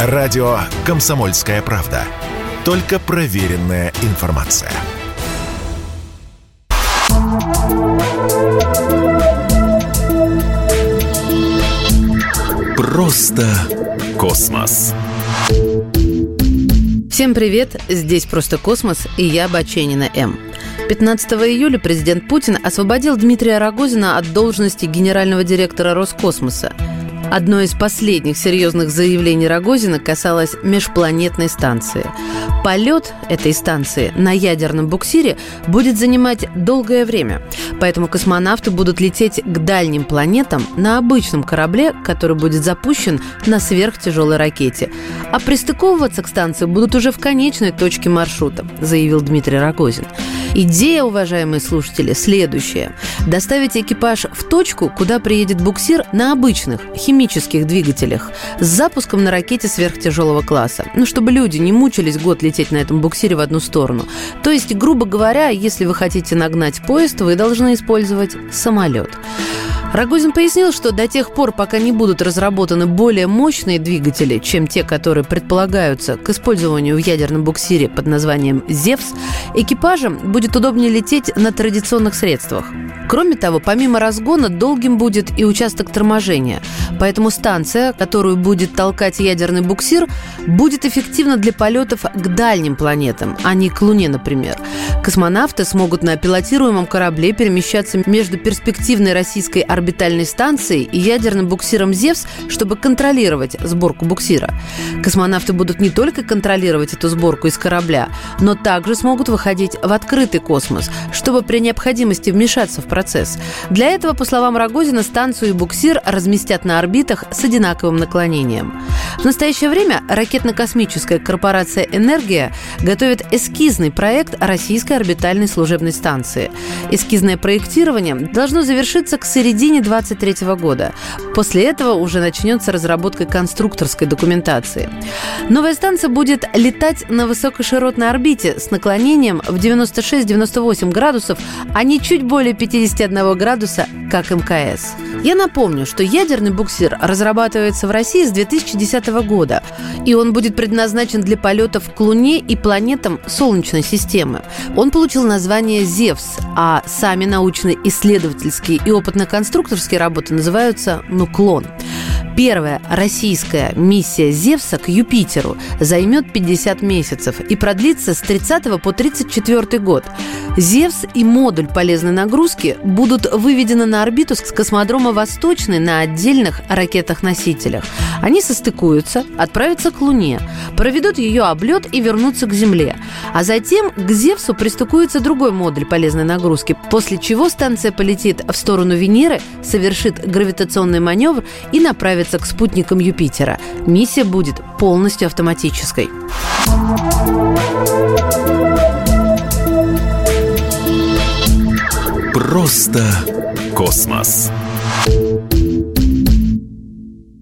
Радио «Комсомольская правда». Только проверенная информация. Просто космос. Всем привет, здесь «Просто космос» и я, Баченина М. 15 июля президент Путин освободил Дмитрия Рогозина от должности генерального директора Роскосмоса – Одно из последних серьезных заявлений Рогозина касалось межпланетной станции. Полет этой станции на ядерном буксире будет занимать долгое время, поэтому космонавты будут лететь к дальним планетам на обычном корабле, который будет запущен на сверхтяжелой ракете. А пристыковываться к станции будут уже в конечной точке маршрута, заявил Дмитрий Рогозин. Идея, уважаемые слушатели, следующая. Доставить экипаж точку, куда приедет буксир на обычных химических двигателях с запуском на ракете сверхтяжелого класса. Ну, чтобы люди не мучились год лететь на этом буксире в одну сторону. То есть, грубо говоря, если вы хотите нагнать поезд, вы должны использовать самолет. Рогозин пояснил, что до тех пор, пока не будут разработаны более мощные двигатели, чем те, которые предполагаются к использованию в ядерном буксире под названием «Зевс», экипажам будет удобнее лететь на традиционных средствах. Кроме того, помимо разгона, долгим будет и участок торможения. Поэтому станция, которую будет толкать ядерный буксир, будет эффективна для полетов к дальним планетам, а не к Луне, например. Космонавты смогут на пилотируемом корабле перемещаться между перспективной российской орбитальной станцией и ядерным буксиром «Зевс», чтобы контролировать сборку буксира. Космонавты будут не только контролировать эту сборку из корабля, но также смогут выходить в открытый космос, чтобы при необходимости вмешаться в процесс. Для этого, по словам Рогозина, станцию и буксир разместят на орбитах с одинаковым наклонением. В настоящее время ракетно-космическая корпорация «Энергия» готовит эскизный проект российской орбитальной служебной станции. Эскизное проектирование должно завершиться к середине середине 2023 года. После этого уже начнется разработка конструкторской документации. Новая станция будет летать на высокоширотной орбите с наклонением в 96-98 градусов, а не чуть более 51 градуса, как МКС. Я напомню, что ядерный буксир разрабатывается в России с 2010 года, и он будет предназначен для полетов к Луне и планетам Солнечной системы. Он получил название «Зевс», а сами научно-исследовательские и опытно-конструкторские работы называются «Нуклон». Первая российская миссия Зевса к Юпитеру займет 50 месяцев и продлится с 30 по 34 год. Зевс и модуль полезной нагрузки будут выведены на орбиту с космодрома Восточный на отдельных ракетах-носителях. Они состыкуются, отправятся к Луне, проведут ее облет и вернутся к Земле. А затем к Зевсу пристыкуется другой модуль полезной нагрузки, после чего станция полетит в сторону Венеры, совершит гравитационный маневр и направится к спутникам Юпитера. Миссия будет полностью автоматической. Просто космос.